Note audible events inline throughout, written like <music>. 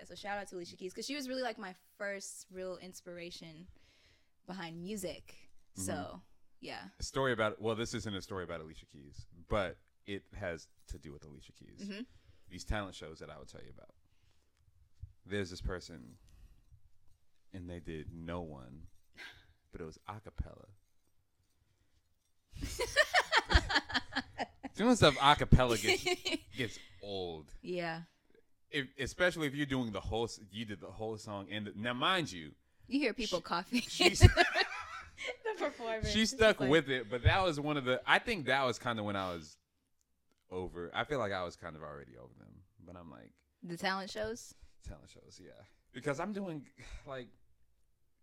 yeah. So shout out to Alicia Keys because she was really like my first real inspiration behind music. So Mhm. yeah, A story about well, this isn't a story about Alicia Keys, but it has to do with Alicia Keys. Mhm. These talent shows that I will tell you about. There's this person, and they did no one, but it was a cappella. <laughs> Doing stuff a cappella gets <laughs> gets old. yeah. If, especially if you're doing the whole, you did the whole song, and now mind you, You hear people coughing. she's <laughs> the performance. she stuck like- with it, but that was one of the. I think that was kind of when I was over. I feel like I was kind of already over them, but I'm like the talent shows. talent shows, yeah, because I'm doing like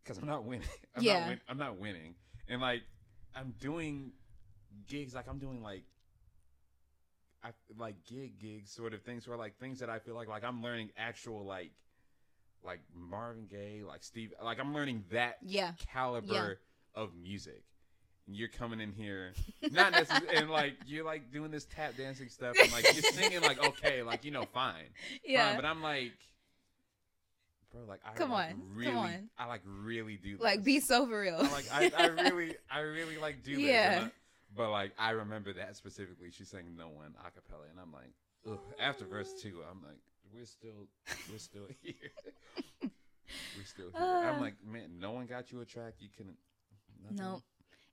because I'm not winning. I'm Yeah. not win- I'm not winning, and like I'm doing gigs, like I'm doing like. I like gig gigs sort of things where like things that I feel like like I'm learning actual like like Marvin Gaye like Steve like I'm learning that Yeah. caliber of music. And you're coming in here, not necessarily, and like you're like doing this tap dancing stuff, and like you're singing like okay, like you know, fine, <laughs> Yeah. fine. But I'm like, bro, like I Come like, on, come on. I like really do this. like be so for real. I, like I, I really, I really like do <laughs> this. Yeah. But like I remember that specifically. She sang "No One" a cappella, and I'm like, ugh. After verse two, I'm like, we're still, we're still <laughs> here. we're still here. I'm Uh. like, man, no one got you a track. You couldn't. No.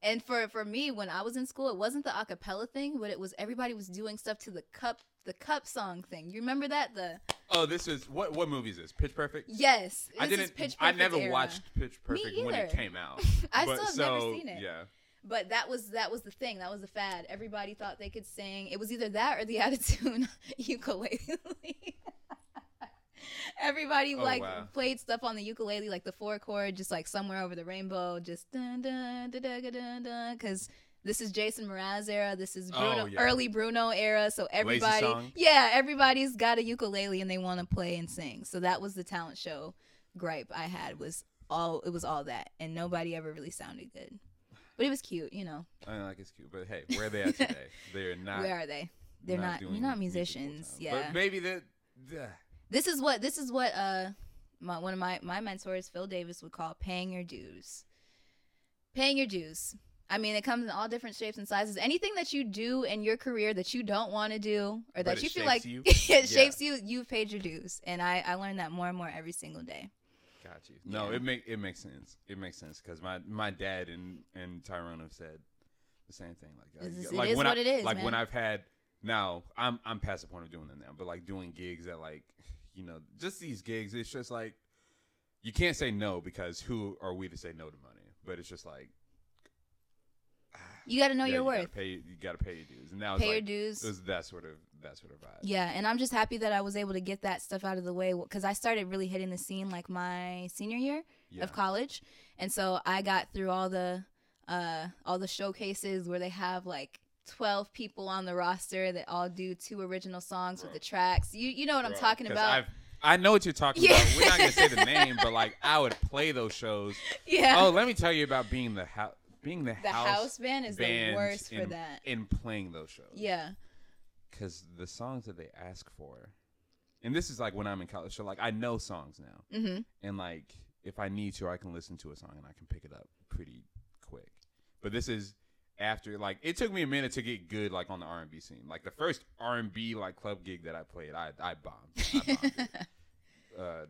And for for me, when I was in school, it wasn't the acapella thing, but it was everybody was doing stuff to the cup the cup song thing. You remember that? The Oh, this is what? What movie is this? Pitch Perfect. yes, I didn't. Pitch Perfect I never era. watched Pitch Perfect when it came out. <laughs> I but still have so, never seen it. Yeah. But that was that was the thing. That was the fad. Everybody thought they could sing. It was either that or the <laughs> attitude ukulele. <laughs> Everybody Oh, like wow. played stuff on the ukulele, like the four chord, just like somewhere over the rainbow, just dun dun dun dun dun dun. Because this is Jason Mraz era. This is oh, Bruno, Oh, yeah. early Bruno era. So everybody, yeah, everybody's got a ukulele and they want to play and sing. So that was the talent show gripe I had was all it was all that, and nobody ever really sounded good. But it was cute, you know. I mean, like it's cute, but hey, where are they at today? <laughs> They're not. Where are they? They're not. doing They're not musicians. Yeah. But maybe the. the this is what this is what uh my, one of my my mentors Phil Davis would call paying your dues. Paying your dues. I mean, it comes in all different shapes and sizes. Anything that you do in your career that you don't want to do or that you feel like you. <laughs> it Yeah. shapes you, you've paid your dues. And I I learned that more and more every single day. Got you. No, Yeah. it make it makes sense. It makes sense because my my dad and and Tyrone have said the same thing. Like, This is- like it is when what I, it is, Like when man. I've had now, I'm I'm past the point of doing them now, but like doing gigs that like, you know, just these gigs. It's just like you can't say no because who are we to say no to money? But it's just like You got to know yeah, your you gotta worth. Pay you got to pay your dues, and now it's Pay your dues. It was that sort of that sort of vibe. Yeah, and I'm just happy that I was able to get that stuff out of the way because I started really hitting the scene like my senior year Yeah. of college, and so I got through all the uh, all the showcases where they have like 12 people on the roster that all do two original songs with the tracks. You you know what I'm talking about? I've, I know what you're talking Yeah. about. We're not gonna say the <laughs> name, but like I would play those shows. yeah. Oh, let me tell you about being the house, being the, the house, house band is the worst for in, that. in playing those shows. Yeah. Because the songs that they ask for, and this is like when I'm in college, so like I know songs now, Mhm. and like if I need to, I can listen to a song and I can pick it up pretty quick. But this is after like it took me a minute to get good like on the R and B scene. Like the first R and B like club gig that I played, I I bombed. I bombed it. <laughs> Uh,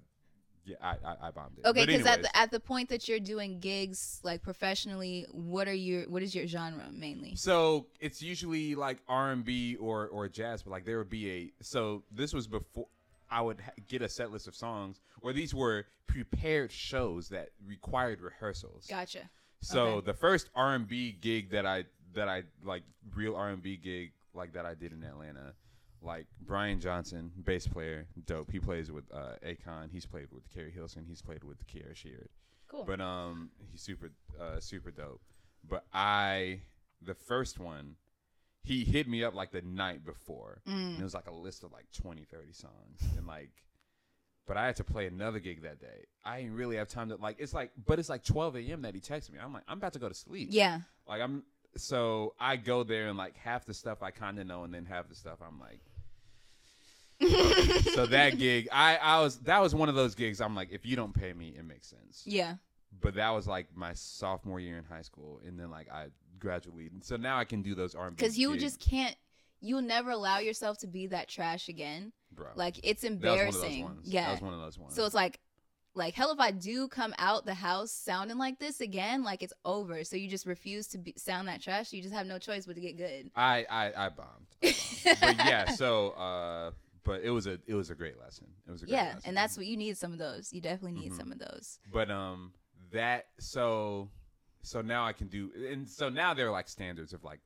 yeah, I, I I bombed it. Okay, because at the at the point that you're doing gigs like professionally, what are your what is your genre mainly? So it's usually like R and B or or jazz, but like there would be a. So this was before I would ha- get a set list of songs, or these were prepared shows that required rehearsals. Gotcha. So okay. the first R and B gig that I that I like real R and B gig like that I did in Atlanta, like Brian Johnson, bass player, dope. He plays with uh, Akon. He's played with Keri Hilson. He's played with Kierra Sheard. Cool. But um, he's super uh, super dope. But I the first one, he hit me up like the night before, Mm. and it was like a list of like 20, 30 songs, and like. But I had to play another gig that day. I didn't really have time to like. It's like, but it's like 12 a.m. that he texted me. I'm like, I'm about to go to sleep. yeah. Like I'm. So I go there and like half the stuff I kind of know, and then half the stuff I'm like, so that gig, I I was that was one of those gigs. I'm like, if you don't pay me, it makes sense. yeah. But that was like my sophomore year in high school, and then like I gradually. So now I can do those R&B Because you gigs, just can't. You'll never allow yourself to be that trash again. bro. Like it's that was one of those embarrassing. ones. Yeah. that was one of those ones. So it's like, like hell if I do come out the house sounding like this again, like it's over. So you just refuse to be, sound that trash. You just have no choice but to get good. I I I bombed. I bombed. but yeah, <laughs> so uh, but it was a it was a great lesson. It was a great Yeah, lesson. and that's what you need. Some of those. You definitely need Mhm. some of those. But um, that so so now I can do, and so now there are like standards of like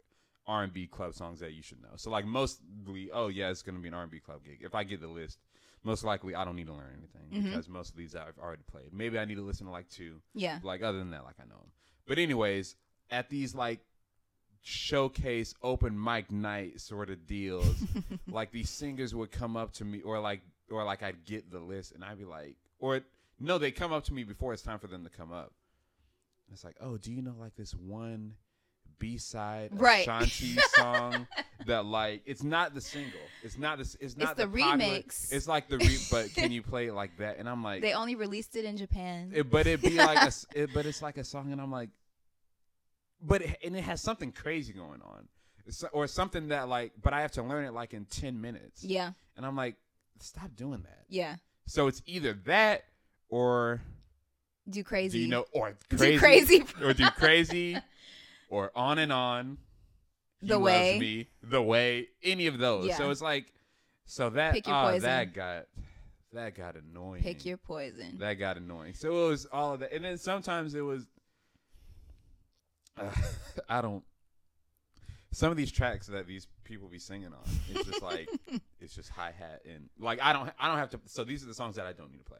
R and B club songs that you should know. So like mostly, oh yeah, it's gonna be an R and B club gig. If I get the list, most likely I don't need to learn anything Mhm. because most of these I've already played. Maybe I need to listen to like two. Yeah. Like other than that, like I know them. But anyways, at these like showcase open mic night sort of deals, <laughs> like these singers would come up to me, or like, or like I'd get the list, and I'd be like, or no, they come up to me before it's time for them to come up. It's like, oh, do you know like this one B side Right. Shanti <laughs> song that like it's not the single, it's not this, it's not the popular- remix. It's like the re, but can you play it like that? And I'm like, They only released it in Japan. it, but it'd be like a, <laughs> it, but it's like a song, and I'm like, but it, and it has something crazy going on, It's- or something that like, but I have to learn it like in ten minutes, yeah. and I'm like, stop doing that. Yeah. So it's either that or Do crazy. do you know or Do crazy, crazy. or do <laughs> crazy or on and on. He The Way. me the way any of those. Yeah. So it's like, so that Pick your oh, poison. that got that got annoying. Pick your poison. That got annoying. So it was all of that, and then sometimes it was. Uh, <laughs> I don't. Some of these tracks that these people be singing on, it's just like <laughs> it's just hi hat and like I don't I don't have to. So these are the songs that I don't need to play.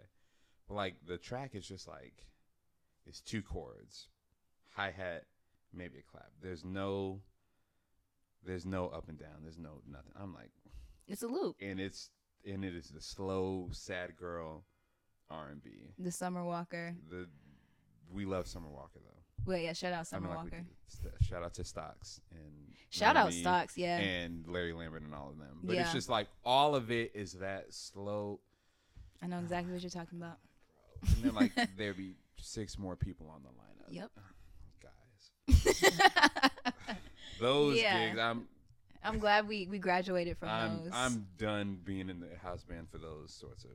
But like the track is just like it's two chords, hi hat, maybe a clap. There's no. There's no up and down. There's no nothing. I'm like, It's a loop. and it's and it is the slow sad girl R and B. The Summer Walker. The we love Summer Walker though. Wait, yeah. Shout out Summer I mean, like Walker. shout out to Stocks and Shout out Stocks. Yeah. and Larry Lambert and all of them. But it's just like all of it is that slow. I know exactly what you're talking about. <sighs> And then like <laughs> there'd be six more people on the lineup. Yep. <sighs> Guys, <laughs> those Yeah. gigs, I'm I'm glad we we graduated from I'm those. I'm done being in the house band for those sorts of.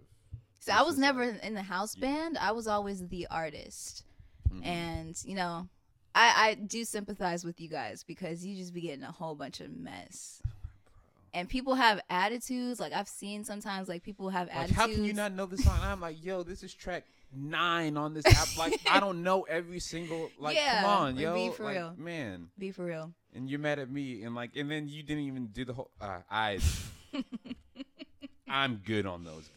so I was never like- in the house Yeah. band. I was always the artist, Mhm. and you know, I I do sympathize with you guys because you just be getting a whole bunch of mess. And people have attitudes. Like I've seen sometimes, like people have Like, attitudes. how can you not know this song? I'm like, yo, this is track nine on this app. Like, <laughs> I don't know every single. Like, Yeah, come on, yo, be for like, real. man. Be for real. And you're mad at me, and like, and then you didn't even do the whole. Uh, I, <laughs> I'm good on those.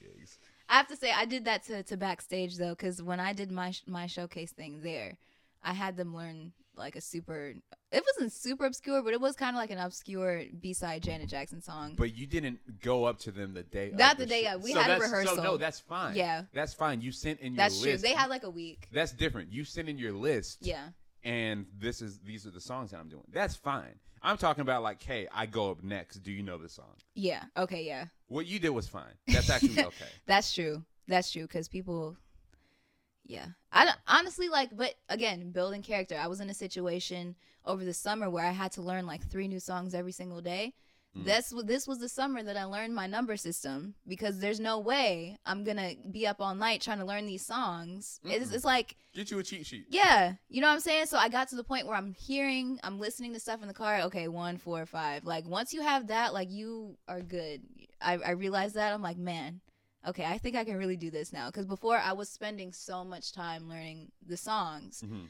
I have to say, I did that to, to backstage though, because when I did my my showcase thing there, I had them learn like a super. It wasn't super obscure, but it was kind of like an obscure B side Janet Jackson song. But you didn't go up to them the day. Not of the day of. We So had a rehearsal. So no, that's fine. Yeah. that's fine. You sent in your list. That's true. list. They had like a week. That's different. You sent in your list. Yeah. And this is these are the songs that I'm doing. That's fine. I'm talking about like, hey, I go up next. Do you know the song? Yeah. Okay. Yeah. What you did was fine. That's actually <laughs> okay. That's true. That's true because people. Yeah, I honestly like, but again, building character. I was in a situation over the summer where I had to learn like three new songs every single day. Mm. That's this was the summer that I learned my number system because there's no way I'm gonna be up all night trying to learn these songs. It's, Mm-mm. it's like Get you a cheat sheet. yeah, you know what I'm saying? So I got to the point where I'm hearing, I'm listening to stuff in the car. Okay, one, four, five. Like once you have that, like you are good. I, I realized that. I'm like, man, okay, I think I can really do this now. Because before I was spending so much time learning the songs, Mhm.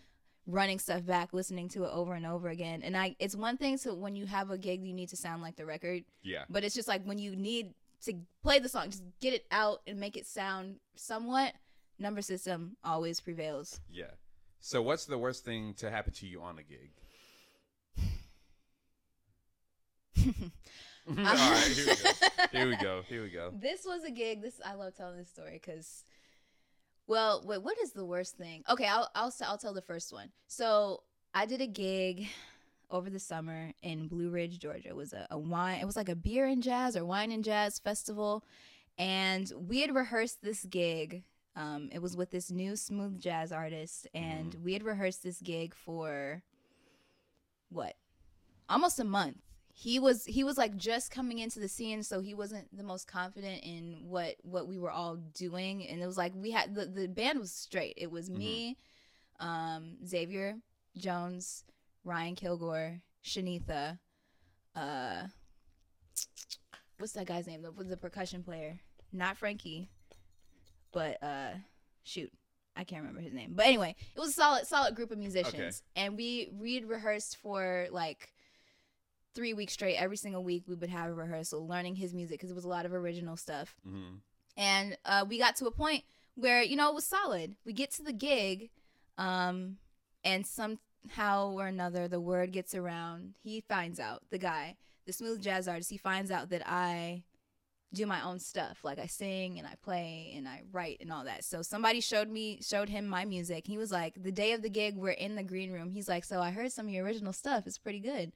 Running stuff back, listening to it over and over again. And I, it's one thing to when you have a gig, you need to sound like the record. Yeah. But it's just like when you need to play the song, just get it out and make it sound somewhat. Number system always prevails. Yeah. So what's the worst thing to happen to you on a gig? <laughs> <laughs> All right, here we go. Here we go. Here we go. This was a gig. This I love telling this story because, well, wait, what is the worst thing? Okay, I'll I'll I'll tell the first one. So I did a gig. over the summer in Blue Ridge, Georgia. It was a, a wine. It was like a beer and jazz or wine and jazz festival, and we had rehearsed this gig. Um, it was with this new smooth jazz artist, and we had rehearsed this gig for what, almost a month. He was he was like just coming into the scene, so he wasn't the most confident in what what we were all doing, and it was like we had the the band was straight. It was me, um, Xavier Jones, Ryan Kilgore, Shanitha, uh, what's that guy's name? The, the percussion player, not Frankie, but uh, shoot, I can't remember his name. But anyway, it was a solid, solid group of musicians, and we we'd rehearsed for like three weeks straight. Every single week, we would have a rehearsal, learning his music because it was a lot of original stuff. hmm And uh, we got to a point where you know it was solid. We get to the gig, um, and somehow or another, the word gets around. He finds out the guy, the smooth jazz artist. He finds out that I do my own stuff. Like I sing and I play and I write and all that. So somebody showed me showed him my music. He was like, the day of the gig, we're in the green room. He's like, so I heard some of your original stuff. It's pretty good.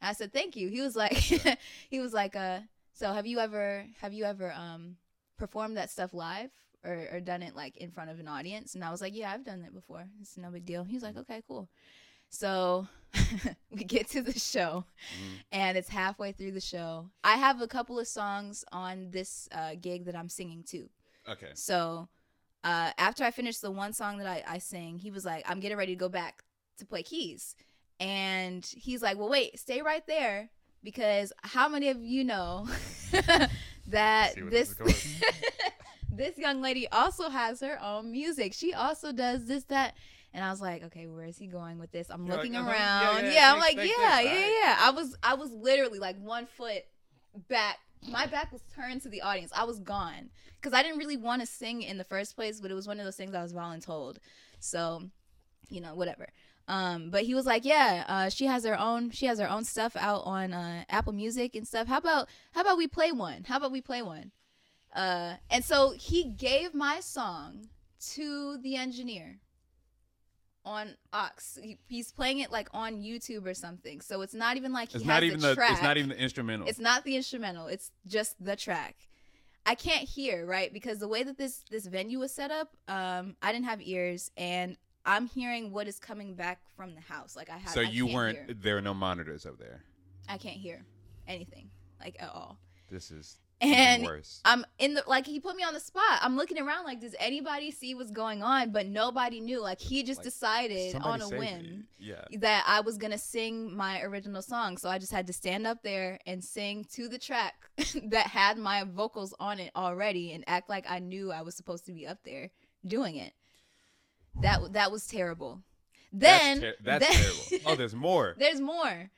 And I said, thank you. He was like, <laughs> he was like, uh, so have you ever have you ever um performed that stuff live or, or done it like in front of an audience? And I was like, yeah, I've done that before. It's no big deal. He was like, okay, cool. So <laughs> we get to the show and it's halfway through the show. I have a couple of songs on this uh, gig that I'm singing too. Okay. So uh, after I finished the one song that I, I sang, he was like, I'm getting ready to go back to play keys. And he's like, Well, wait, stay right there because how many of you know <laughs> that this this <laughs> this young lady also has her own music. She also does this, that. And I was like, okay, where is he going with this? I'm You're looking like, uh-huh, around. yeah, Yeah, yeah, I'm like, yeah, thanks, yeah, alright. yeah. I was, I was literally like one foot back. My back was turned to the audience. I was gone because I didn't really want to sing in the first place, but it was one of those things I was voluntold. So, you know, whatever. Um, but he was like, yeah, uh, she has her own, she has her own stuff out on uh, Apple Music and stuff. How about, how about we play one? How about we play one? Uh, and so he gave my song to the engineer on aux. He, he's playing it like on YouTube or something. So it's not even like he It's has not even the the. track. It's not even the instrumental. It's not the instrumental. It's just the track. I can't hear right because the way that this this venue was set up, um, I didn't have ears, and I'm hearing what is coming back from the house. Like I have. so I you weren't. hear. There are no monitors up there. I can't hear anything like at all. This is And worse. I'm in the like he put me on the spot. I'm looking around like, does anybody see what's going on? But nobody knew. Like he just Like, decided on a whim. Yeah. that I was gonna sing my original song. So I just had to stand up there and sing to the track <laughs> that had my vocals on it already and act like I knew I was supposed to be up there doing it. That that was terrible. Then that's, ter- <laughs> that's then- terrible. Oh, there's more. <laughs> there's more.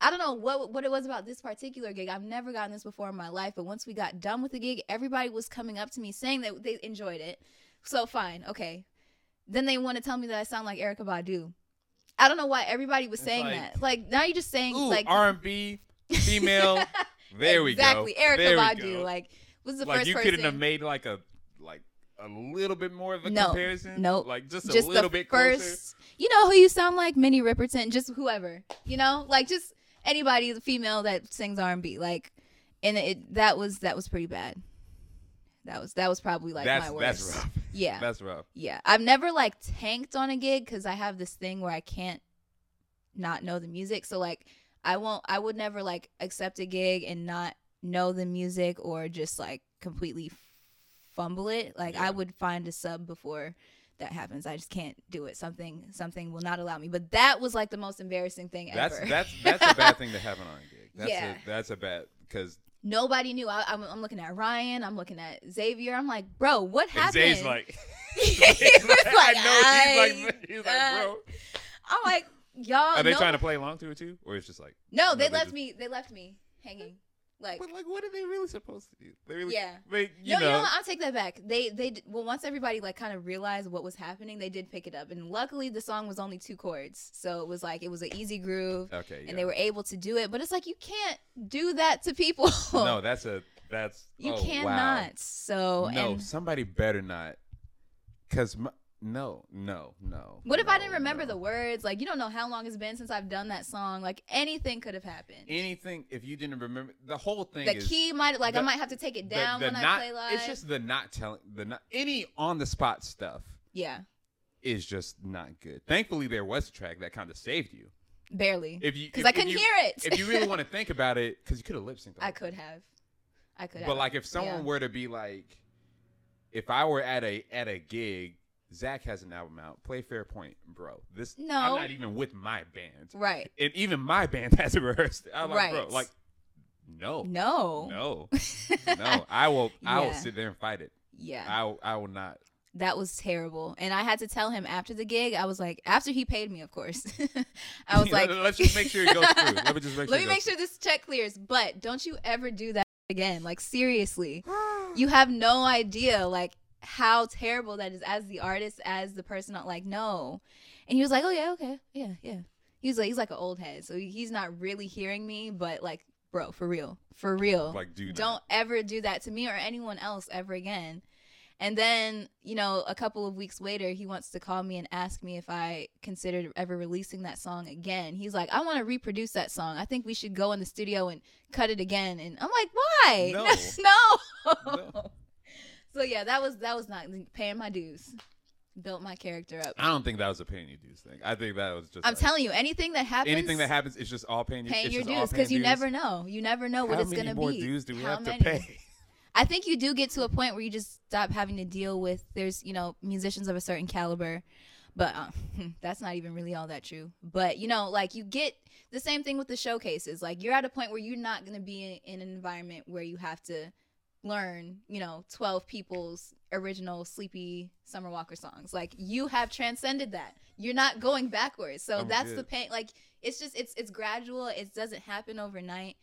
I don't know what what it was about this particular gig. I've never gotten this before in my life, but once we got done with the gig, everybody was coming up to me saying that they enjoyed it. So fine, okay. Then they want to tell me that I sound like Erykah Badu. I don't know why everybody was It's saying like, that. Like now you're just saying Ooh, like R&B, female. <laughs> There we go. exactly Erykah There Badu. Like was the like first you person. couldn't have made like a like a little bit more of a No, comparison. nope. Like just a just little the bit first. closer. You know who you sound like? Minnie Riperton. Just whoever. You know, like just anybody, the female that sings R and B. Like, and it that was that was pretty bad. That was that was probably like that's my worst. that's rough. Yeah, That's rough. yeah. I've never like tanked on a gig because I have this thing where I can't not know the music. So like, I won't. I would never like accept a gig and not know the music or just like completely fumble it. Like Yeah. I would find a sub before that happens. I just can't do it. Something something will not allow me. But that was like the most embarrassing thing That's ever. that's <laughs> that's a bad thing to happen on a gig. That's Yeah. a, that's a bad because Nobody knew. I, I'm, I'm looking at Ryan. I'm looking at Xavier. I'm like, bro, what and happened? Zay's like, <laughs> <laughs> He was like, I know he's like he's uh, like bro. I'm like, y'all. Are they no- trying to play along to it too, or it's just like No, they they left just- me. They left me hanging. Like, But like, what are they really supposed to do? They really, Yeah. They, you no, know, you know, what? I'll take that back. They, they, well, once everybody like kind of realized what was happening, they did pick it up, and luckily the song was only two chords, so it was like it was an easy groove, okay, and they were able to do it. But it's like you can't do that to people. no, <laughs> that's a that's you oh, cannot. Wow. So no, and somebody better not, because no, no, no. What if I didn't remember no. the words? Like you don't know how long it's been since I've done that song. Like anything could have happened. anything? If you didn't remember, the whole thing the key might like I might have to take it down the when not- I play live. It's just the not telling the not any on the spot stuff yeah, is just not good. Thankfully, there was a track that kind of saved you. barely If you because I couldn't you- hear it. if you really want to <laughs> think about it, because you could have lip synced. I could have. I could have. But like, if someone Yeah. were to be like, if I were at a at a gig, Zach has an album out. Play Fair Point, bro. This No. I'm not even with my band, right? and even my band <laughs> hasn't rehearsed. it. I'm like, bro, Right. like, no, No. no, <laughs> no. I will, I will sit there and fight it. Yeah. I, will- I will not. That was terrible. And I had to tell him after the gig, I was like, after he paid me, of course. <laughs> I was like, let's just make sure it goes through. Let me just make sure. let me make sure this check clears. But don't you ever do that again. Like, seriously. <sighs> you have no idea, like, how terrible that is as the artist, as the person. Like, no. And he was like, oh, yeah, okay. Yeah, yeah. He was like, he's like an old head. So he's not really hearing me, but like, bro, for real. For real. Like, do don't ever do that to me or anyone else ever again. And then, you know, a couple of weeks later, he wants to call me and ask me if I considered ever releasing that song again. He's like, I want to reproduce that song. I think we should go in the studio and cut it again. And I'm like, why? No. <laughs> no. No. So yeah, that was that was not paying my dues. Built my character up. I don't think that was a paying your dues thing. I think that was just. I'm like, telling you, anything that happens, anything that happens, it's just all paying. paying your dues because you dues. never know. You never know what How it's gonna be. dues do we How have many? to pay? <laughs> I think you do get to a point where you just stop having to deal with there's you know musicians of a certain caliber, but uh, that's not even really all that true. But you know, like you get the same thing with the showcases. Like you're at a point where you're not going to be in, in an environment where you have to learn you know 12 people's original sleepy summer walker songs. Like you have transcended that. You're not going backwards. So I'm that's the pain. Like it's just it's it's gradual. It doesn't happen overnight.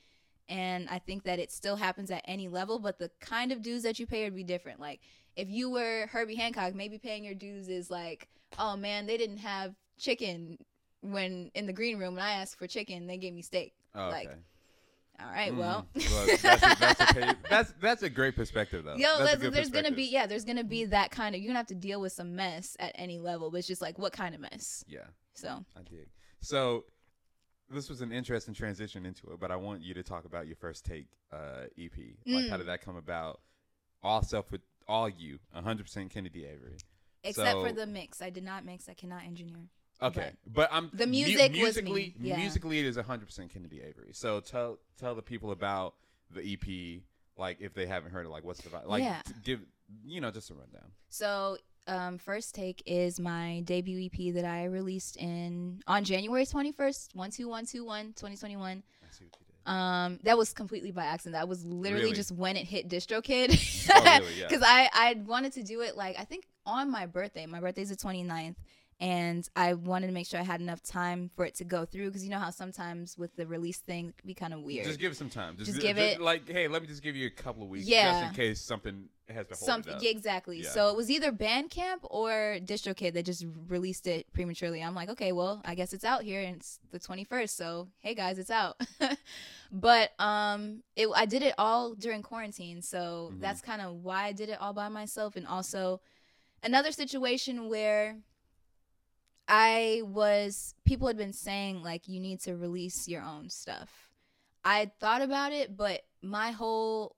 And I think that it still happens at any level, but the kind of dues that you pay would be different. Like if you were Herbie Hancock, maybe paying your dues is like, oh man, they didn't have chicken when in the green room. When I asked for chicken, they gave me steak. Oh, okay. All right, well, Mm. Well, that's, a, that's, a <laughs> pay, that's that's a great perspective though. Yo, there's, gonna be yeah, there's gonna be that kind of you're gonna have to deal with some mess at any level, but it's just like what kind of mess. Yeah, So I dig. So this was an interesting transition into it, but I want you to talk about your first take uh, EP. Like, how Mm. did that come about? All self with all you, 100% Kennedy Avery. except for the mix, I did not mix. I cannot engineer. Okay, but, I'm The mu- music was musically, yeah. musically it is 100% Kennedy Avery. So tell tell the people about the EP, like if they haven't heard it, like what's the vibe? Like Yeah. give you know just a rundown. So, um, first take is my debut EP that I released in on January 21st, 12121, 2021. I see what you. Um, that was completely by accident. That was literally Really? just when it hit DistroKid. Oh, really? <laughs> Yeah. Because I, I wanted to do it like, I think on my birthday. My birthday's the 29th. And I wanted to make sure I had enough time for it to go through. Because you know how sometimes with the release thing, it can be kind of weird. Just give it some time. Just, Just give ju- it- like, hey, let me just give you a couple of weeks, Yeah. just in case something has to hold Something yeah, exactly. Yeah. So it was either Bandcamp or DistroKid that just released it prematurely. I'm like, okay, well, I guess it's out here and it's the 21st. So hey guys, it's out. <laughs> but um, it I did it all during quarantine, so Mhm. that's kind of why I did it all by myself. And also another situation where I was people had been saying like you need to release your own stuff. I thought about it, but my whole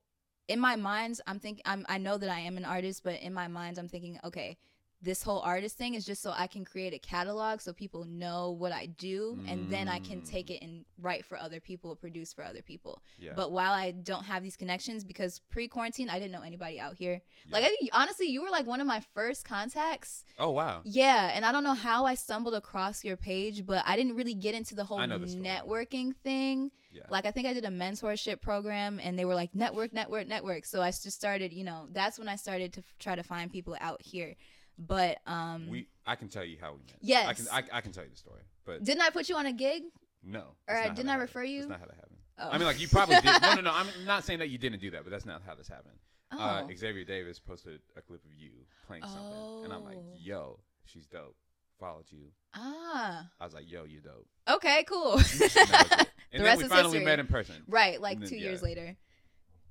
in my mind I'm thinking I'm I know that I am an artist, but in my mind I'm thinking, okay, this whole artist thing is just so I can create a catalog so people know what I do and then I can Mm. take it and write for other people, produce for other people. yeah. But while I don't have these connections because pre-quarantine I didn't know anybody out here. Yeah. Like I honestly you were like one of my first contacts oh wow. yeah, and I don't know how I stumbled across your page, but I didn't really get into the whole I know the story. networking thing. Yeah. Like I think I did a mentorship program and they were like network, network, network. So I just started, you know, that's when I started to f- try to find people out here. But um we I can tell you how we met. Yes. I can I, I can tell you the story, but didn't I put you on a gig? no. Or that's not how didn't that I happened. refer you? That's not how that happened. Oh. I mean, like you probably did. No, no, no. <laughs> I'm not saying that you didn't do that, but that's not how this happened. Oh. Uh, Xavier Davis posted a clip of you playing something, and I'm like, Oh. "Yo, she's dope." Followed you. ah. I was like, "Yo, you dope." Okay, cool. And, that was <laughs> it. And The then rest we is finally history. met in person. right, like then- 2 years yeah. later.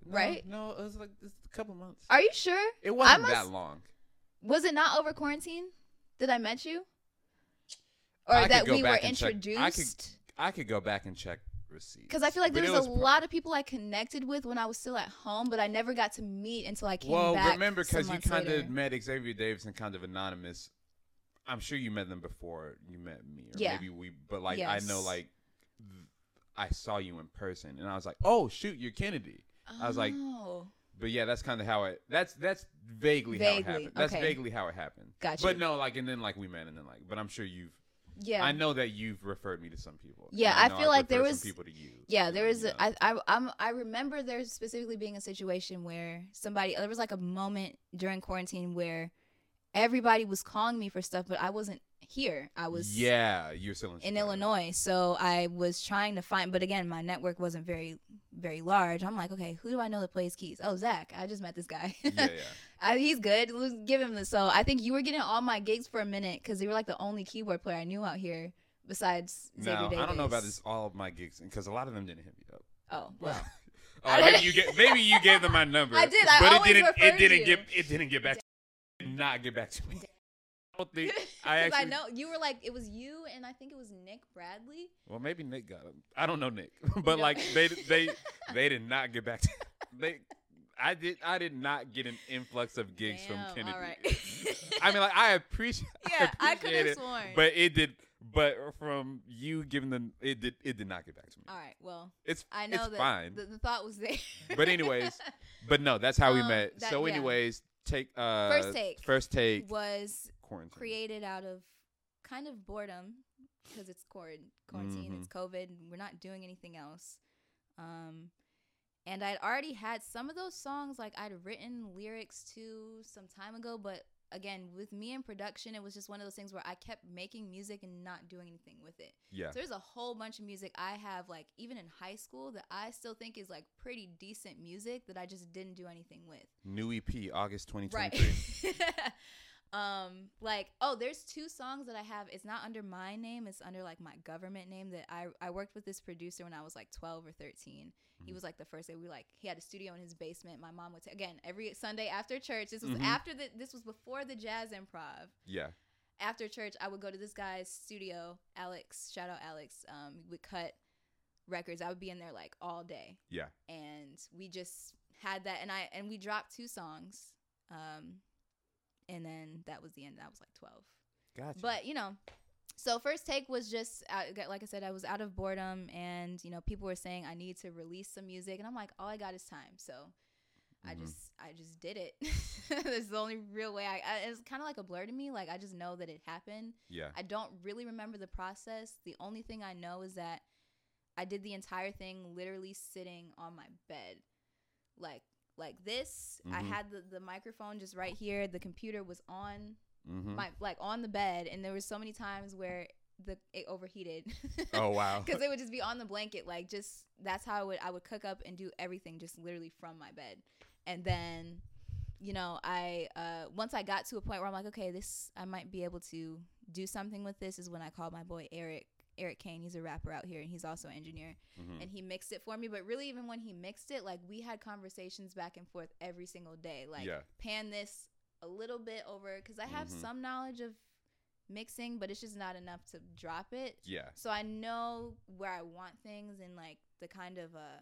No, Right? No, it was like a couple months. Are you sure? It wasn't must- that long. Was it not over quarantine? Did I met you? Or I that we were and check- I could- introduced? I could go back and check receipts Because I feel like there it was, a pro- lot of people I connected with when I was still at home, but I never got to meet until I came Well, back. remember because you kind of met Xavier Davidson kind of anonymous. I'm sure you met them before you met me, or Yeah. maybe we. But like I know, like I saw you in person, and I was like, oh shoot, you're Kennedy. I was like, oh, But yeah, that's kind of how it. That's that's vaguely, how it happened. That's okay. vaguely how it happened. Gotcha. But no, like and then like we met, and then like. But I'm sure you've. yeah, I know that you've referred me to some people. Yeah, I know feel I've like there was- people to you. Yeah, there was. I I I'm, I remember there specifically being a situation where somebody. There was like a moment during quarantine where everybody was calling me for stuff, but I wasn't here. I was Yeah, you're still in, in Illinois, so I was trying to find. But again, my network wasn't very, very large. I'm like, okay, who do I know that plays keys? Oh, Zach. I just met this guy. Yeah, yeah. <laughs> I, he's good. Let's give him the. So I think you were getting all my gigs for a minute because you were like the only keyboard player I knew out here besides Xavier No, Davis. I don't know about this. All of my gigs because a lot of them didn't hit me up. Oh well. <laughs> Oh, <laughs> maybe you get maybe you gave them my number. I did. I but it didn't. It didn't get. It didn't get back. To, did not get back to me. <laughs> I don't think. I actually. know you were like it was you and I think it was Nick Bradley. Well, maybe Nick got them. I don't know Nick, <laughs> but like they they <laughs> they did not get back. To, they. I did. I did not get an influx of gigs Damn, from Kennedy. Right. I mean, like I appreciate. yeah, I, could have sworn. But it did. But from you giving them, it did. It did not get back to me. all right. Well, It's I know it's that fine. The, the thought was there. But anyways, But no, that's how we Um, met. that- so, yeah. anyways, take uh First take First take. was Quarantine. created out of kind of boredom because it's quar- quarantine, it's COVID, and we're not doing anything else. Um, and I'd already had some of those songs, like I'd written lyrics to some time ago, but again, with me in production, it was just one of those things where I kept making music and not doing anything with it. Yeah. So there's a whole bunch of music I have, like even in high school, that I still think is like pretty decent music that I just didn't do anything with. New EP, August Right. <laughs> 2023. um, like oh, there's two songs that I have. It's not under my name. It's under like my government name. That I I worked with this producer when I was like 12 or 13. He Mhm. was like the first day we like he had a studio in his basement. My mom would ta- again every Sunday after church. This was Mhm. after the this was before the jazz improv yeah. after church, I would go to this guy's studio, Alex. Shout out Alex. Um, we cut records. I would be in there like all day, Yeah. and we just had that. And I and we dropped two songs, um, and then that was the end. That was like twelve. Gotcha. But you know, so first take was just like I said, I was out of boredom, and you know, people were saying I need to release some music, and I'm like, all I got is time, so. I Mhm. just I just did it. <laughs> That's the only real way. I, I it's kind of like a blur to me. Like I just know that it happened. yeah. I don't really remember the process. The only thing I know is that I did the entire thing literally sitting on my bed. Like like this. I Mhm. had the, the microphone just right here. The computer was on Mm-hmm. my like on the bed and there was so many times where the it overheated. <laughs> oh wow. Cuz it would just be on the blanket like just that's how I would I would cook up and do everything just literally from my bed. And then you know, I uh once I got to a point where I'm like, okay, this I might be able to do something with this is when I called my boy Eric Eric Kane. He's a rapper out here and he's also an engineer. Mhm. And he mixed it for me, but really even when he mixed it, like we had conversations back and forth every single day. Like Yeah. pan this a little bit over cuz I have Mhm. some knowledge of mixing, but it's just not enough to drop it. Yeah. So I know where I want things and like the kind of uh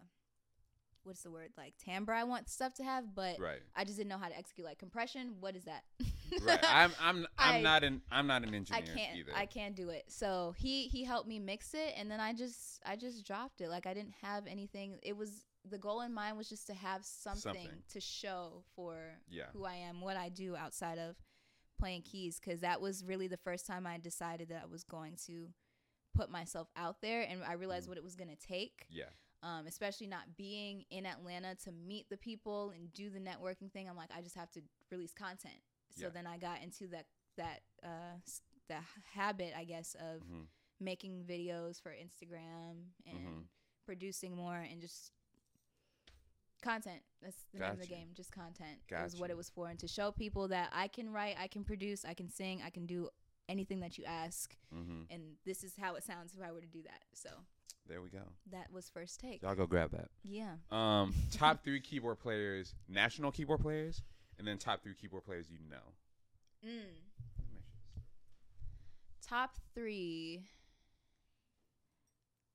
what's the word like timbre I want stuff to have, but Right. I just didn't know how to execute like compression. What is that? <laughs> Right. I'm I'm <laughs> I'm I- not an I'm not an engineer I can't either. I can't do it. So he he helped me mix it and then I just I just dropped it. Like I didn't have anything. It was the goal in mind was just to have something, Something. to show for Yeah. who I am, what I do outside of playing keys cuz that was really the first time I decided that I was going to put myself out there and I realized Mhm. what it was going to take. Yeah. Um, especially not being in Atlanta to meet the people and do the networking thing. I'm like, I just have to release content. So Yeah. then I got into that that uh s- the habit, I guess, of Mhm. making videos for Instagram and Mhm. producing more and just content. That's the name of the game, just content. That was what it was for, and to show people that I can write, I can produce, I can sing, I can do anything that you ask, Mhm. and this is how it sounds if I were to do that. So There we go. that was first take. Y'all go grab that. Yeah. Um, <laughs> top three keyboard players, national keyboard players, and then top three keyboard players you know. Mm. top three.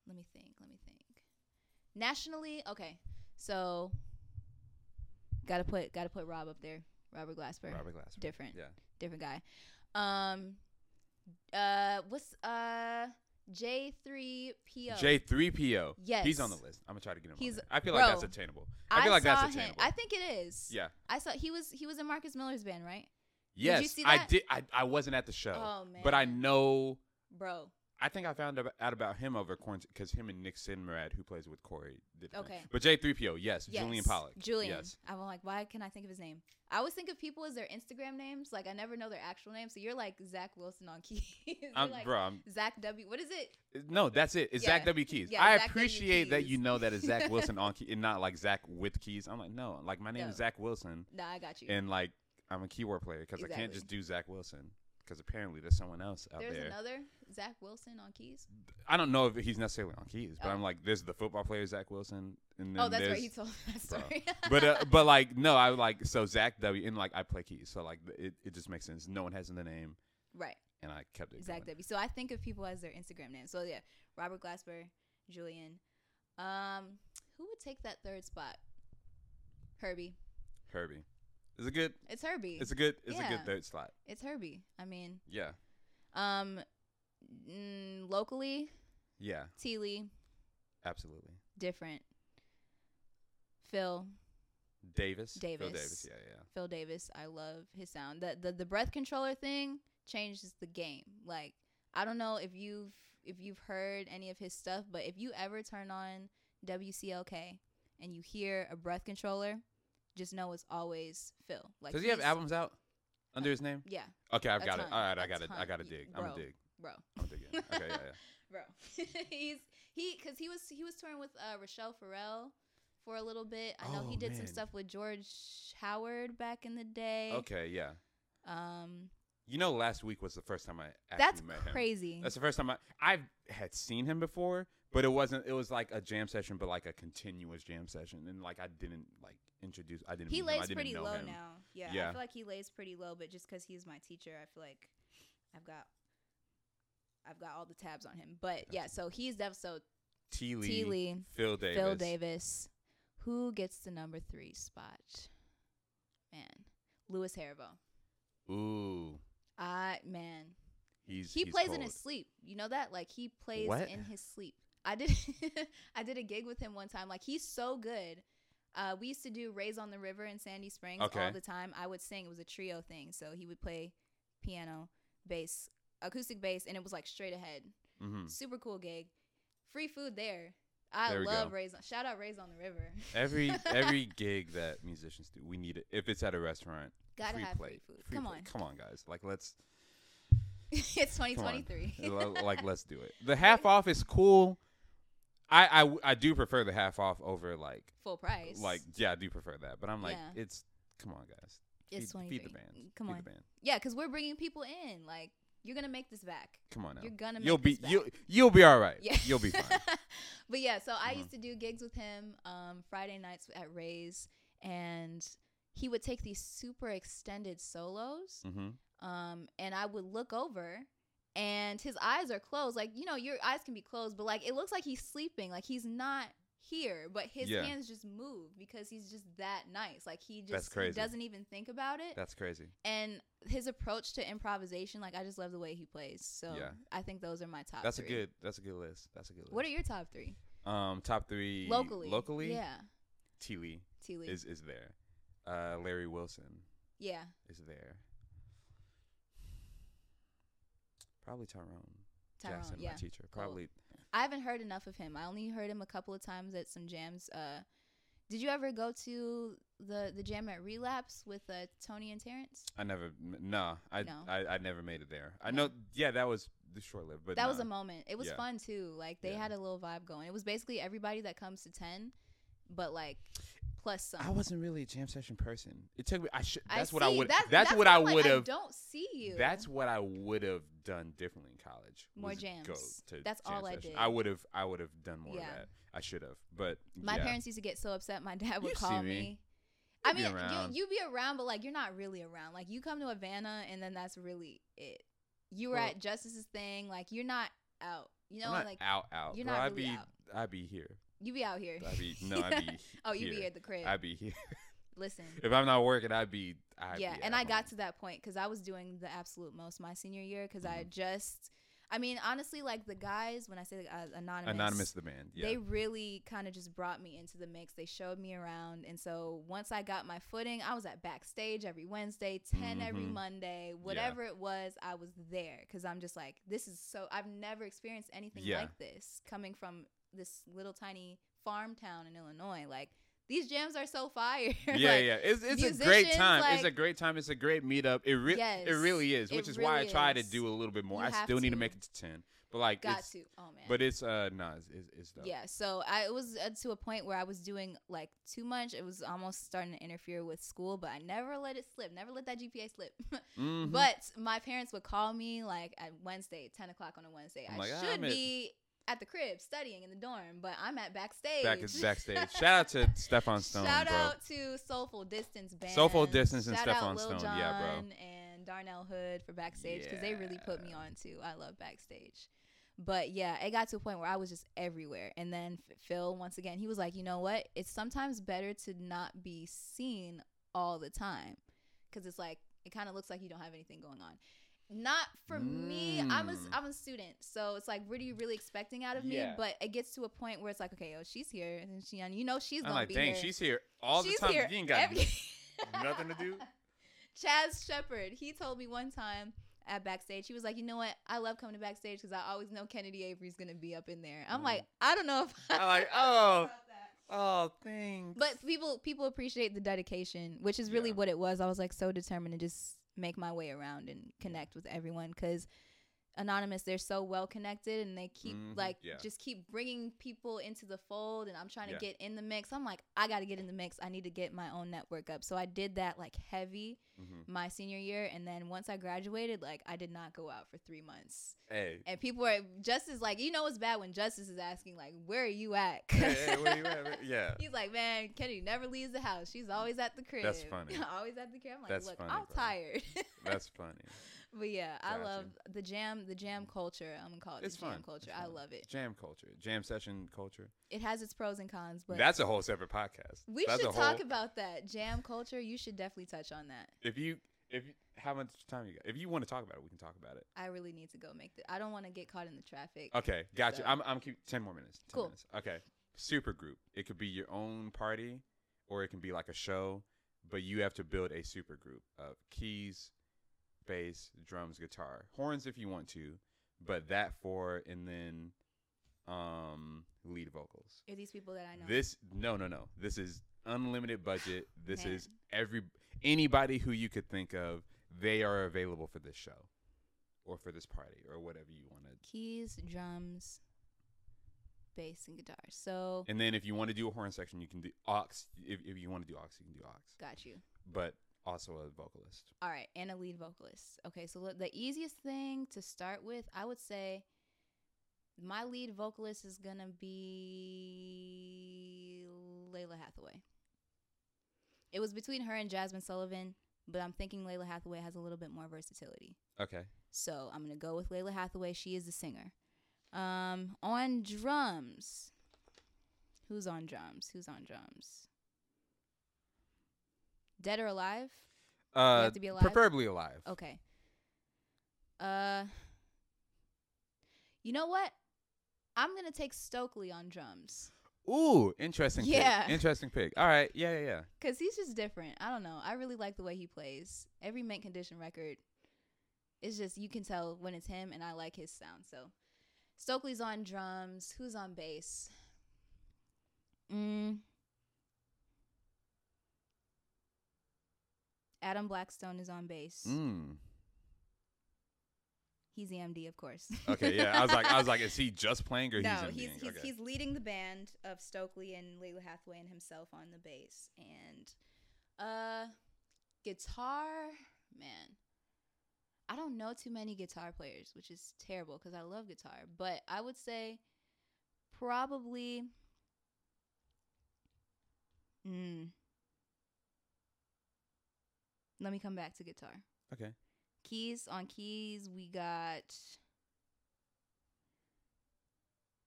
Let me think. Let me think. Nationally, okay. So, gotta put gotta put Rob up there. Robert Glasper. Robert Glasper. Different. Yeah. Different guy. Um. Uh. What's uh. J three PO. J three PO. Yes. He's on the list. I'm gonna try to get him. He's-. I feel like that's attainable. I feel like saw that's him- attainable. I think it is. yeah. I saw he was he was in Marcus Miller's band, right? Yes. you see I did. I, I wasn't at the show, Oh man. but I know. Bro. I think I found out about him over quarantine because him and Nick Sinmarad, who plays with Corey, did. thing. Okay. But J three PO. Yes. Julian Pollack. Julian. Yes. I'm like, why can I think of his name? I always think of people as their Instagram names. Like I never know their actual names. So you're like Zach Wilson on keys. <laughs> I'm, like bro. I'm, Zach W. What is it? Uh, no, that's it. It's Yeah. Zach W. Keys. Yeah, I Zach appreciate that you know that it's Zach <laughs> Wilson on key and not like Zach with keys. I'm like, no, like my name No. is Zach Wilson, Nah, I got you. and like I'm a keyboard player because I can't just do Zach Wilson because apparently there's someone else out There's there. There's another Zach Wilson on keys. I don't know if he's necessarily on keys, but Oh. I'm like, there's the football player Zach Wilson, and then Oh, that's right. He told <laughs> that story. <laughs> but uh, but like no, I like so Zach W. And like I play keys, so like it, it just makes sense. No one has in the name, right. and I kept it. Zach going. W. So I think of people as their Instagram name. So yeah, Robert Glasper, Julian. Um, who would take that third spot? Herbie. Herbie. It's a good. It's Herbie. It's a good. It's a good third slot. it's Herbie. I mean, Yeah. um, mm, locally, Yeah. T. Lee, Absolutely. different. Phil, Davis. Phil Davis. Davis. Yeah. Yeah. Phil Davis. I love his sound. The the the breath controller thing changes the game. Like I don't know if you've if you've heard any of his stuff, but if you ever turn on WCLK and you hear a breath controller, just know it's always Phil. Like Does he have he's- albums out under his name? Yeah, Okay, I've A got it. ton. All right, I A got it. I ton. got to dig. I'm bro. gonna dig. bro. I'm digging. Okay. Yeah. Yeah. <laughs> bro. <laughs> He's he because he was he was touring with uh, Rachelle Ferrell for a little bit. I know he Oh, did some man. stuff with George Howard back in the day. Okay. Yeah. Um, You know, last week was the first time I actually that's met him. crazy. That's the first time I I had seen him before, but it wasn't. It was like a jam session, but like a continuous jam session, and like I didn't like introduce. I didn't. he meet him, I lays didn't pretty low him. now. Yeah, Yeah. I feel like he lays pretty low, but just because he's my teacher, I feel like I've got I've got all the tabs on him. But yeah, so he's def so T. Lee, T. Lee, Phil Davis. Phil Davis. Who gets the number three spot? Man, Louis Heriveaux. Ooh, I man, he's he he's plays in his sleep. You know that? Like he plays What? in his sleep. I did <laughs> I did a gig with him one time. Like he's so good. Uh, we used to do Rays on the River in Sandy Springs Okay. all the time. I would sing. It was a trio thing. So he would play piano, bass, acoustic bass, and it was like straight ahead. Mhm. Super cool gig. Free food there. I There we love go. Rays. On, shout out Rays on the River. <laughs> Every every gig that musicians do, we need it. If it's at a restaurant, Gotta free have plate. free food. Come plate. on. come on, guys. Like let's <laughs> it's come on. 2023. L- like let's do it. <laughs> The half off is cool. I, I I do prefer the half off over like Full price. like yeah I do prefer that. But I'm like Yeah. it's come on guys. it's feed, 23. feed the band. Come feed on. the band. Yeah, because we're bringing people in. Like you're gonna make this back. Come on now. You're gonna make You'll be this back. you you'll be all right. Yeah. You'll be fine. <laughs> but yeah, so I Mhm. used to do gigs with him um, Friday nights at Ray's, and he would take these super extended solos, mm-hmm. um, and I would look over. And his eyes are closed. Like, you know, your eyes can be closed, but like it looks like he's sleeping. Like he's not here, but his Yeah. hands just move because he's just that nice. Like he just he doesn't even think about it. That's crazy. and his approach to improvisation, like I just love the way he plays. So Yeah. I think those are my top. That's a good that's a good list. That's a good list. What are your top three um top three locally? Locally, yeah. T Lee T. Lee. is is there. Uh, Larry Wilson yeah. is there. Probably Tyrone. Tyrone. Jackson, yeah. my teacher. Cool. Probably I haven't heard enough of him. I only heard him a couple of times at some jams. Uh, did you ever go to the the jam at Relapse with uh, Tony and Terrence? I never. Nah, I, No. I I never made it there. I No. know. Yeah, that was the short lived, but that was a moment. It was Yeah. fun too. Like they Yeah. had a little vibe going. It was basically everybody that comes to ten, but like plus some. I wasn't really a jam session person. It took me. I should. I That's what I would. That's, That's, what I like, would have. don't see you. That's what I would have done differently in college. More jams. Go to That's jam all I did. I would have. I would have done more Yeah. of that. I should have. But My yeah. parents used to get so upset. My dad would You call me. me. I mean, you you be around, but like you're not really around. Like you come to Havana, and then that's really it. You were Well- at Justice's thing. Like you're not out. You know, like out out. you're bro. not I'd really be out. I'd be here. You be out here. I'd be no, I'd be <laughs> oh, you here. be at the crib. I'd be here. Listen. <laughs> if I'm not working, I'd be. I'd yeah, be and I got to that point because I was doing the absolute most my senior year because I Mhm. just, I mean, honestly, like the guys when I say uh, anonymous, anonymous the band. Yeah. they really kind of just brought me into the mix. They showed me around, and so once I got my footing, I was at backstage every Wednesday, 10 every Mhm. Monday, whatever it was, I was there because I'm just like, this is so. I've never experienced anything Yeah. like this coming from this little tiny farm town in Illinois. Like these jams are so fire. <laughs> yeah, Like, yeah. It's it's a great time. it's a great time. It's a great meetup. It re- Yes, it really is, which is why I really try to do a little bit more. You I still need to to. make it to ten, but like, Got to. Oh man. but it's uh, no, it's it's, it's dope. Yeah, so I it was uh, to a point where I was doing like too much. It was almost starting to interfere with school, but I never let it slip. Never let that GPA slip. <laughs> Mhm. But my parents would call me like at Wednesday, ten o'clock on a Wednesday. I'm I like, "Ah, should be at the crib studying in the dorm, but I'm at backstage. back <laughs> backstage. Shout out to Stefan Stone, Shout bro. out to Soulful Distance Band. Soulful Distance and Shout Stephon out Lil Stone. Yeah, bro. John And Darnell Hood for backstage because they really put me on too. I love backstage. But yeah, it got to a point where I was just everywhere. And then Phil, once again, he was like, you know what? It's sometimes better to not be seen all the time because it's like it kind of looks like you don't have anything going on. Not for me. I'm a Mm. I'm a student, so it's like, what are you really expecting out of me? But it gets to a point where it's like, okay, oh, she's here, and she, and you know, she's I'm gonna like, be dang, here. she's here all She's the time. here You ain't got every- <laughs> nothing to do. Chaz Shepard, he told me one time at backstage, he was like, you know what? I love coming to backstage because I always know Kennedy Avery's gonna be up in there. I'm Mhm. like, I don't know if <laughs> I'm like, oh, oh, thanks. but people people appreciate the dedication, which is really Yeah. what it was. I was like so determined to just make my way around and connect with everyone because anonymous they're so well connected and they keep Mhm, like yeah. just keep bringing people into the fold and i'm trying to Yeah. get in the mix i'm like i gotta get in the mix i need to get my own network up so i did that like heavy Mhm. my senior year and then once i graduated like i did not go out for three months Hey, and people were justice like you know it's bad when justice is asking like where are you at hey, hey, where you at? <laughs> Yeah. He's like, man, Kennedy never leaves the house. She's always at the crib. That's funny. <laughs> always at the crib. I'm like, That's look, funny, I'm bro. tired. <laughs> That's funny. But yeah, I Gotcha. love the jam, the jam culture. I'm gonna call it It's the jam fun. culture. It's I fun. love it. Jam culture, jam session culture. It has its pros and cons, but That's a whole separate podcast. we That's should a whole, talk about that jam culture. You should definitely touch on that. If you, if you, how much time you got? If you want to talk about it, we can talk about it. I really need to go make the. I don't want to get caught in the traffic. Okay, gotcha. So- I'm, I'm keep ten more minutes. 10 Cool. Minutes. Okay. Super group. It could be your own party, or it can be like a show, but you have to build a super group of keys, bass, drums, guitar, horns if you want to, but that four, and then, um, lead vocals. Are these people that I know? This no no no. This is unlimited budget. This Man. is every anybody who you could think of. They are available for this show, or for this party, or whatever you want to. Keys, drums, bass, and guitar. So And then if you want to do a horn section, you can do aux. If, if you want to do aux, you can do aux. got you. But also a vocalist. All right, and a lead vocalist. Okay, so the easiest thing to start with, I would say, my lead vocalist is gonna be Lalah Hathaway. It was between her and Jazmine Sullivan, but I'm thinking Lalah Hathaway has a little bit more versatility. Okay. So I'm gonna go with Lalah Hathaway. She is the singer. Um, on drums, who's on drums? Who's on drums? Dead or alive? Uh, have to be alive? Preferably alive. Okay. Uh You know what? I'm going to take Stokley on drums Ooh, interesting. Yeah. Pick. <laughs> Interesting pick. All right. Yeah, yeah, yeah. cuz he's just different. I don't know. I really like the way he plays. Every mint condition record it's just you can tell when it's him and I like his sound. So Stokley's on drums. Who's on bass? Mm. Adam Blackstone is on bass. Mm. He's the MD, of course. Okay. Yeah. I was like, I was like, is he just playing or <laughs> no, he's he's he's, okay. he's leading the band of Stokley and Lalah Hathaway and himself on the bass and uh guitar man I don't know too many guitar players which is terrible because I love guitar but I would say probably mm, let me come back to guitar okay. keys on keys we got.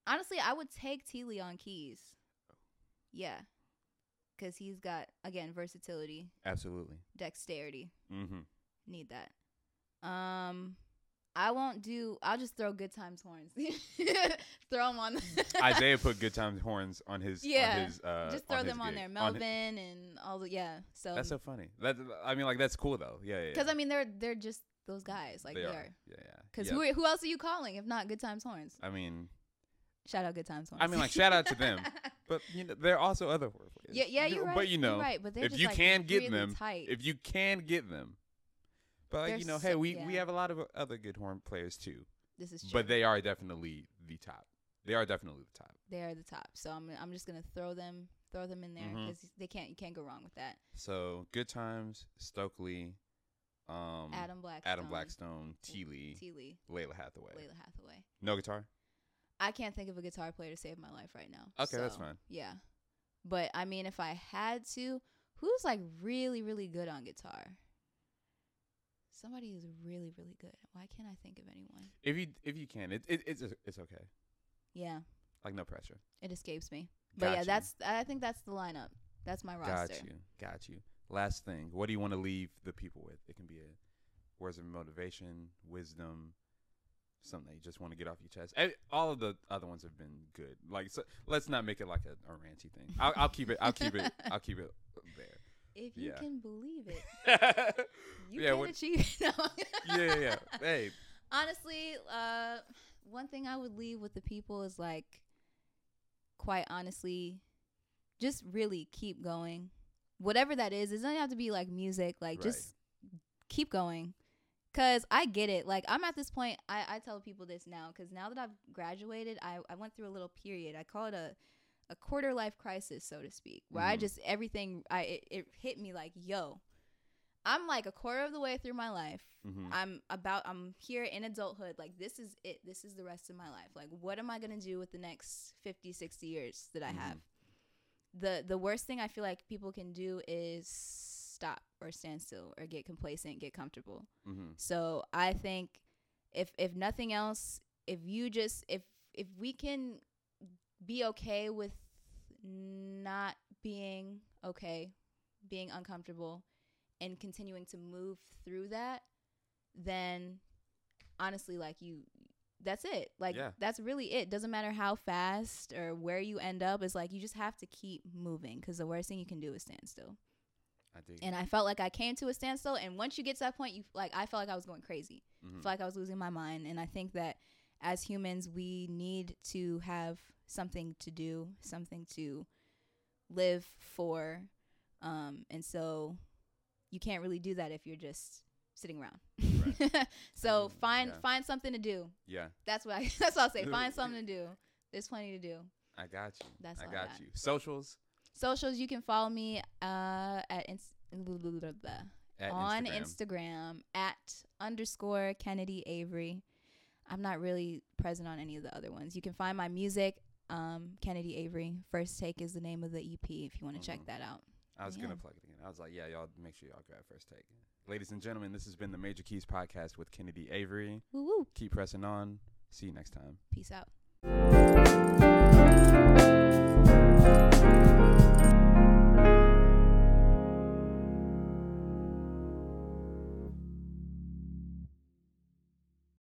Honestly, I would take T Lee on keys. Yeah, because he's got again versatility, Absolutely. dexterity. Mm-hmm. Need that. Um, I won't do. I'll just throw good times horns. <laughs> throw them on. The <laughs> Isaiah put good times horns on his. Yeah, On his, uh, just throw his them on there. On Melvin hi- and all the yeah. So that's so funny. That I mean, like that's cool though. Yeah, yeah. because yeah. I mean they're they're just those guys like they, are. Yeah, yeah. Because yeah. who who else are you calling if not Good Times Horns? I mean, Shout out Good Times Horns. I mean, like shout out to them, <laughs> but you know, there are also other horror players. yeah, yeah, You- you're right. But you know, right. But if just, you like, can get them, tight. if you can get them, but They're you know, so- hey, we we have a lot of other good horn players too, this is true. but they are definitely the top. They are definitely the top. they are the top. So I'm I'm just gonna throw them throw them in there because they can't you can't go wrong with that. So good times, Stokley, um, Adam Blackstone. Adam Blackstone, T. Lee, T. Lee. Lalah Hathaway. Lalah Hathaway. No guitar. I can't think of a guitar player to save my life right now. Okay, that's fine. Yeah, but I mean, if I had to, who's like really really good on guitar? Somebody who's really really good. Why can't I think of anyone? If you if you can, it, it it's it's okay. Yeah, Like no pressure. it escapes me. But yeah, you. that's I think that's the lineup. That's my roster. Got you. Got you. Last thing. What do you want to leave the people with? It can be a words of motivation, wisdom, something that you just want to get off your chest. All of the other ones have been good. Like, so let's not make it like a, a ranty thing. I'll, I'll keep it. I'll keep it. <laughs> I'll keep it there. If you Yeah. can believe it, <laughs> you Yeah, can what- achieve it. <laughs> No. yeah, yeah. Hey, <laughs> Honestly, uh, one thing I would leave with the people is like, quite honestly, just really keep going. Whatever that is, it doesn't have to be like music. Like, Right. just keep going. Cause I get it. Like I'm at this point. I, I tell people this now. Cause now that I've graduated, I, I went through a little period. I call it a a quarter life crisis, so to speak, where I Mhm. just everything. I it, it hit me like, yo, I'm like a quarter of the way through my life. mhm. I'm about I'm here in adulthood. Like this is it. This is the rest of my life. Like what am I going to do with the next 50, 60 years that I Mhm. have? The the worst thing I feel like people can do is stop or stand still or get complacent, get comfortable. Mhm. So I think if if nothing else, if you just if if we can be okay with not being okay, being uncomfortable and continuing to move through that, then honestly like you that's it. Like Yeah. that's really it. Doesn't matter how fast or where you end up. It's like you just have to keep moving because the worst thing you can do is stand still. I dig. And I felt like I came to a standstill. And once you get to that point, you like I felt like I was going crazy. I Mhm. felt like I was losing my mind. And I think that as humans, we need to have something to do, something to live for. Um, and so you can't really do that if you're just sitting around. <laughs> so Mm, find yeah. find something to do. Yeah, That's what I <laughs> that's what I'll say. Find <laughs> something to do. There's plenty to do. I got you. That's I all I got got. you. Socials Socials, you can follow me uh, at ins- at on Instagram. Instagram at underscore Kennedy Avery. I'm not really present on any of the other ones. You can find my music, um, Kennedy Avery. First Take is the name of the EP if you want to Mhm. check that out. I was Yeah. gonna plug it again. I was like, yeah, y'all make sure y'all grab first take. Ladies and gentlemen, this has been the Major Keys podcast with Kennedy Avery. Woo woo. Keep pressing on. See you next time. Peace out.